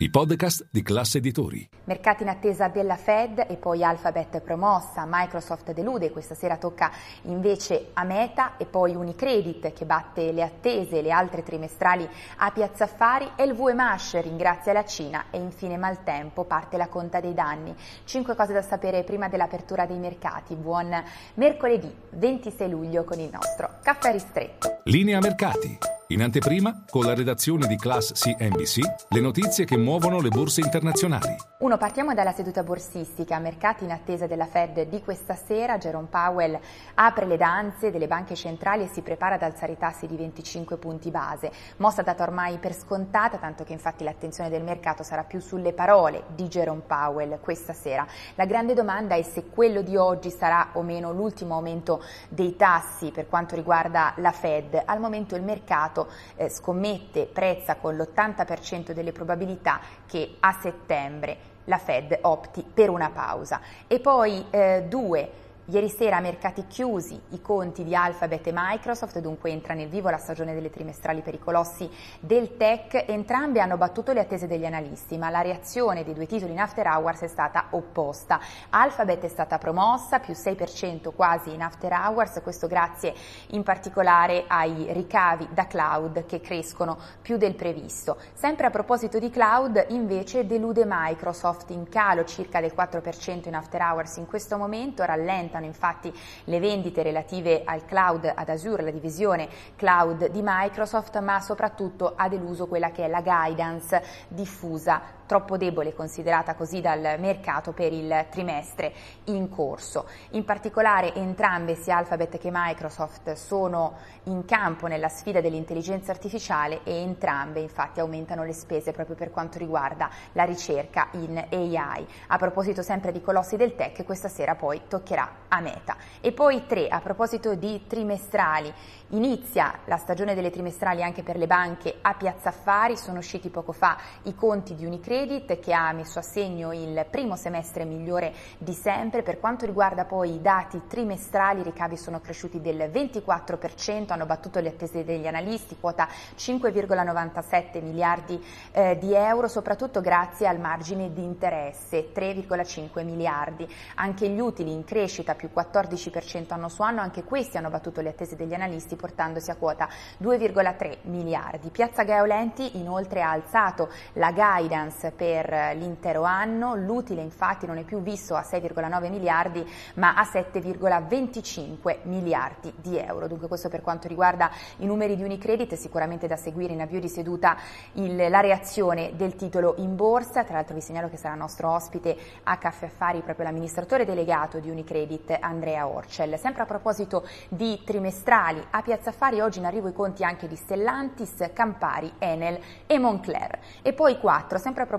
i podcast di classe editori. Mercati in attesa della Fed e poi Alphabet promossa, Microsoft delude, questa sera tocca invece a Meta e poi Unicredit che batte le attese, le altre trimestrali a Piazza Affari e il VMASH ringrazia la Cina e infine Maltempo parte la conta dei danni. Cinque cose da sapere prima dell'apertura dei mercati. Buon mercoledì 26 luglio con il nostro caffè ristretto. Linea mercati. In anteprima, con la redazione di Class CNBC, le notizie che muovono le borse internazionali. Uno, partiamo dalla seduta borsistica. Mercati in attesa della Fed di questa sera. Jerome Powell apre le danze delle banche centrali e si prepara ad alzare i tassi di 25 punti base. Mossa data ormai per scontata, tanto che infatti l'attenzione del mercato sarà più sulle parole di Jerome Powell questa sera. La grande domanda è se quello di oggi sarà o meno l'ultimo aumento dei tassi per quanto riguarda la Fed. Al momento il mercato eh, scommette, prezza con l'80% delle probabilità che a settembre la Fed opti per una pausa. E poi eh, due Ieri sera mercati chiusi, i conti di Alphabet e Microsoft, dunque entra nel vivo la stagione delle trimestrali per i colossi del tech. Entrambi hanno battuto le attese degli analisti, ma la reazione dei due titoli in after hours è stata opposta. Alphabet è stata promossa, più 6% quasi in after hours, questo grazie in particolare ai ricavi da cloud che crescono più del previsto. Sempre a proposito di cloud, invece delude Microsoft in calo circa del 4% in after hours in questo momento, rallenta aumentano infatti le vendite relative al cloud, ad Azure, la divisione cloud di Microsoft, ma soprattutto ha deluso quella che è la guidance diffusa troppo debole considerata così dal mercato per il trimestre in corso. In particolare entrambe, sia Alphabet che Microsoft, sono in campo nella sfida dell'intelligenza artificiale e entrambe infatti aumentano le spese proprio per quanto riguarda la ricerca in AI. A proposito sempre di colossi del tech, questa sera poi toccherà a Meta. E poi tre, a proposito di trimestrali, inizia la stagione delle trimestrali anche per le banche a Piazza Affari, sono usciti poco fa i conti di Unicredit che ha messo a segno il primo semestre migliore di sempre, per quanto riguarda poi i dati trimestrali i ricavi sono cresciuti del 24%, hanno battuto le attese degli analisti, quota 5,97 miliardi eh, di euro, soprattutto grazie al margine di interesse 3,5 miliardi, anche gli utili in crescita più 14% anno su anno, anche questi hanno battuto le attese degli analisti portandosi a quota 2,3 miliardi. Piazza Gaolenti inoltre ha alzato la guidance per l'intero anno, l'utile infatti non è più visto a 6,9 miliardi ma a 7,25 miliardi di euro. Dunque questo per quanto riguarda i numeri di Unicredit, sicuramente da seguire in avvio di seduta il, la reazione del titolo in borsa, tra l'altro vi segnalo che sarà nostro ospite a Caffè Affari proprio l'amministratore delegato di Unicredit Andrea Orcel. Sempre a proposito di trimestrali, a Piazza Affari oggi in arrivo i conti anche di Stellantis, Campari, Enel e Moncler. E poi quattro, sempre a proposito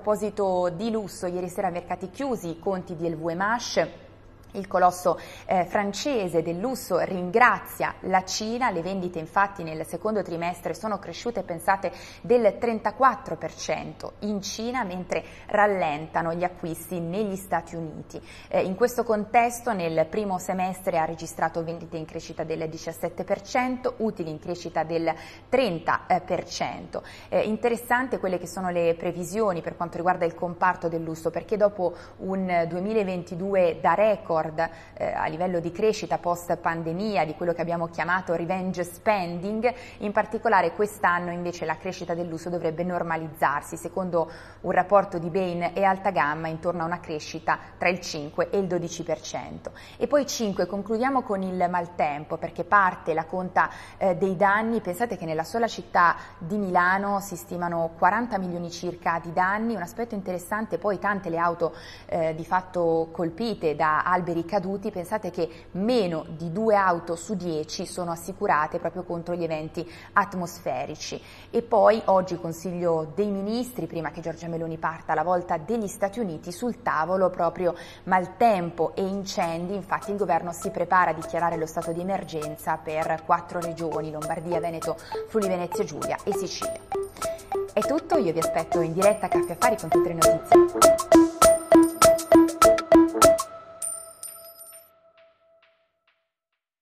di lusso, ieri sera mercati chiusi, conti di LVMH, il colosso eh, francese del lusso ringrazia la Cina, le vendite infatti nel secondo trimestre sono cresciute, pensate, del 34% in Cina, mentre rallentano gli acquisti negli Stati Uniti. Eh, in questo contesto nel primo semestre ha registrato vendite in crescita del 17%, utili in crescita del 30%. Eh, interessante quelle che sono le previsioni per quanto riguarda il comparto del lusso, perché dopo un 2022 da record record eh, a livello di crescita post pandemia di quello che abbiamo chiamato revenge spending, in particolare quest'anno invece la crescita del lusso dovrebbe normalizzarsi, secondo un rapporto di Bain e Alta Gamma intorno a una crescita tra il 5 e il 12%. E poi 5, concludiamo con il maltempo perché parte la conta eh, dei danni, pensate che nella sola città di Milano si stimano 40 milioni circa di danni, un aspetto interessante poi tante le auto eh, di fatto colpite da alberi alberi caduti, pensate che meno di due auto su dieci sono assicurate proprio contro gli eventi atmosferici. E poi oggi Consiglio dei Ministri, prima che Giorgia Meloni parta alla volta degli Stati Uniti, sul tavolo proprio maltempo e incendi, infatti il governo si prepara a dichiarare lo stato di emergenza per quattro regioni, Lombardia, Veneto, Friuli Venezia Giulia e Sicilia. È tutto, io vi aspetto in diretta a Caffè Affari con tutte le notizie.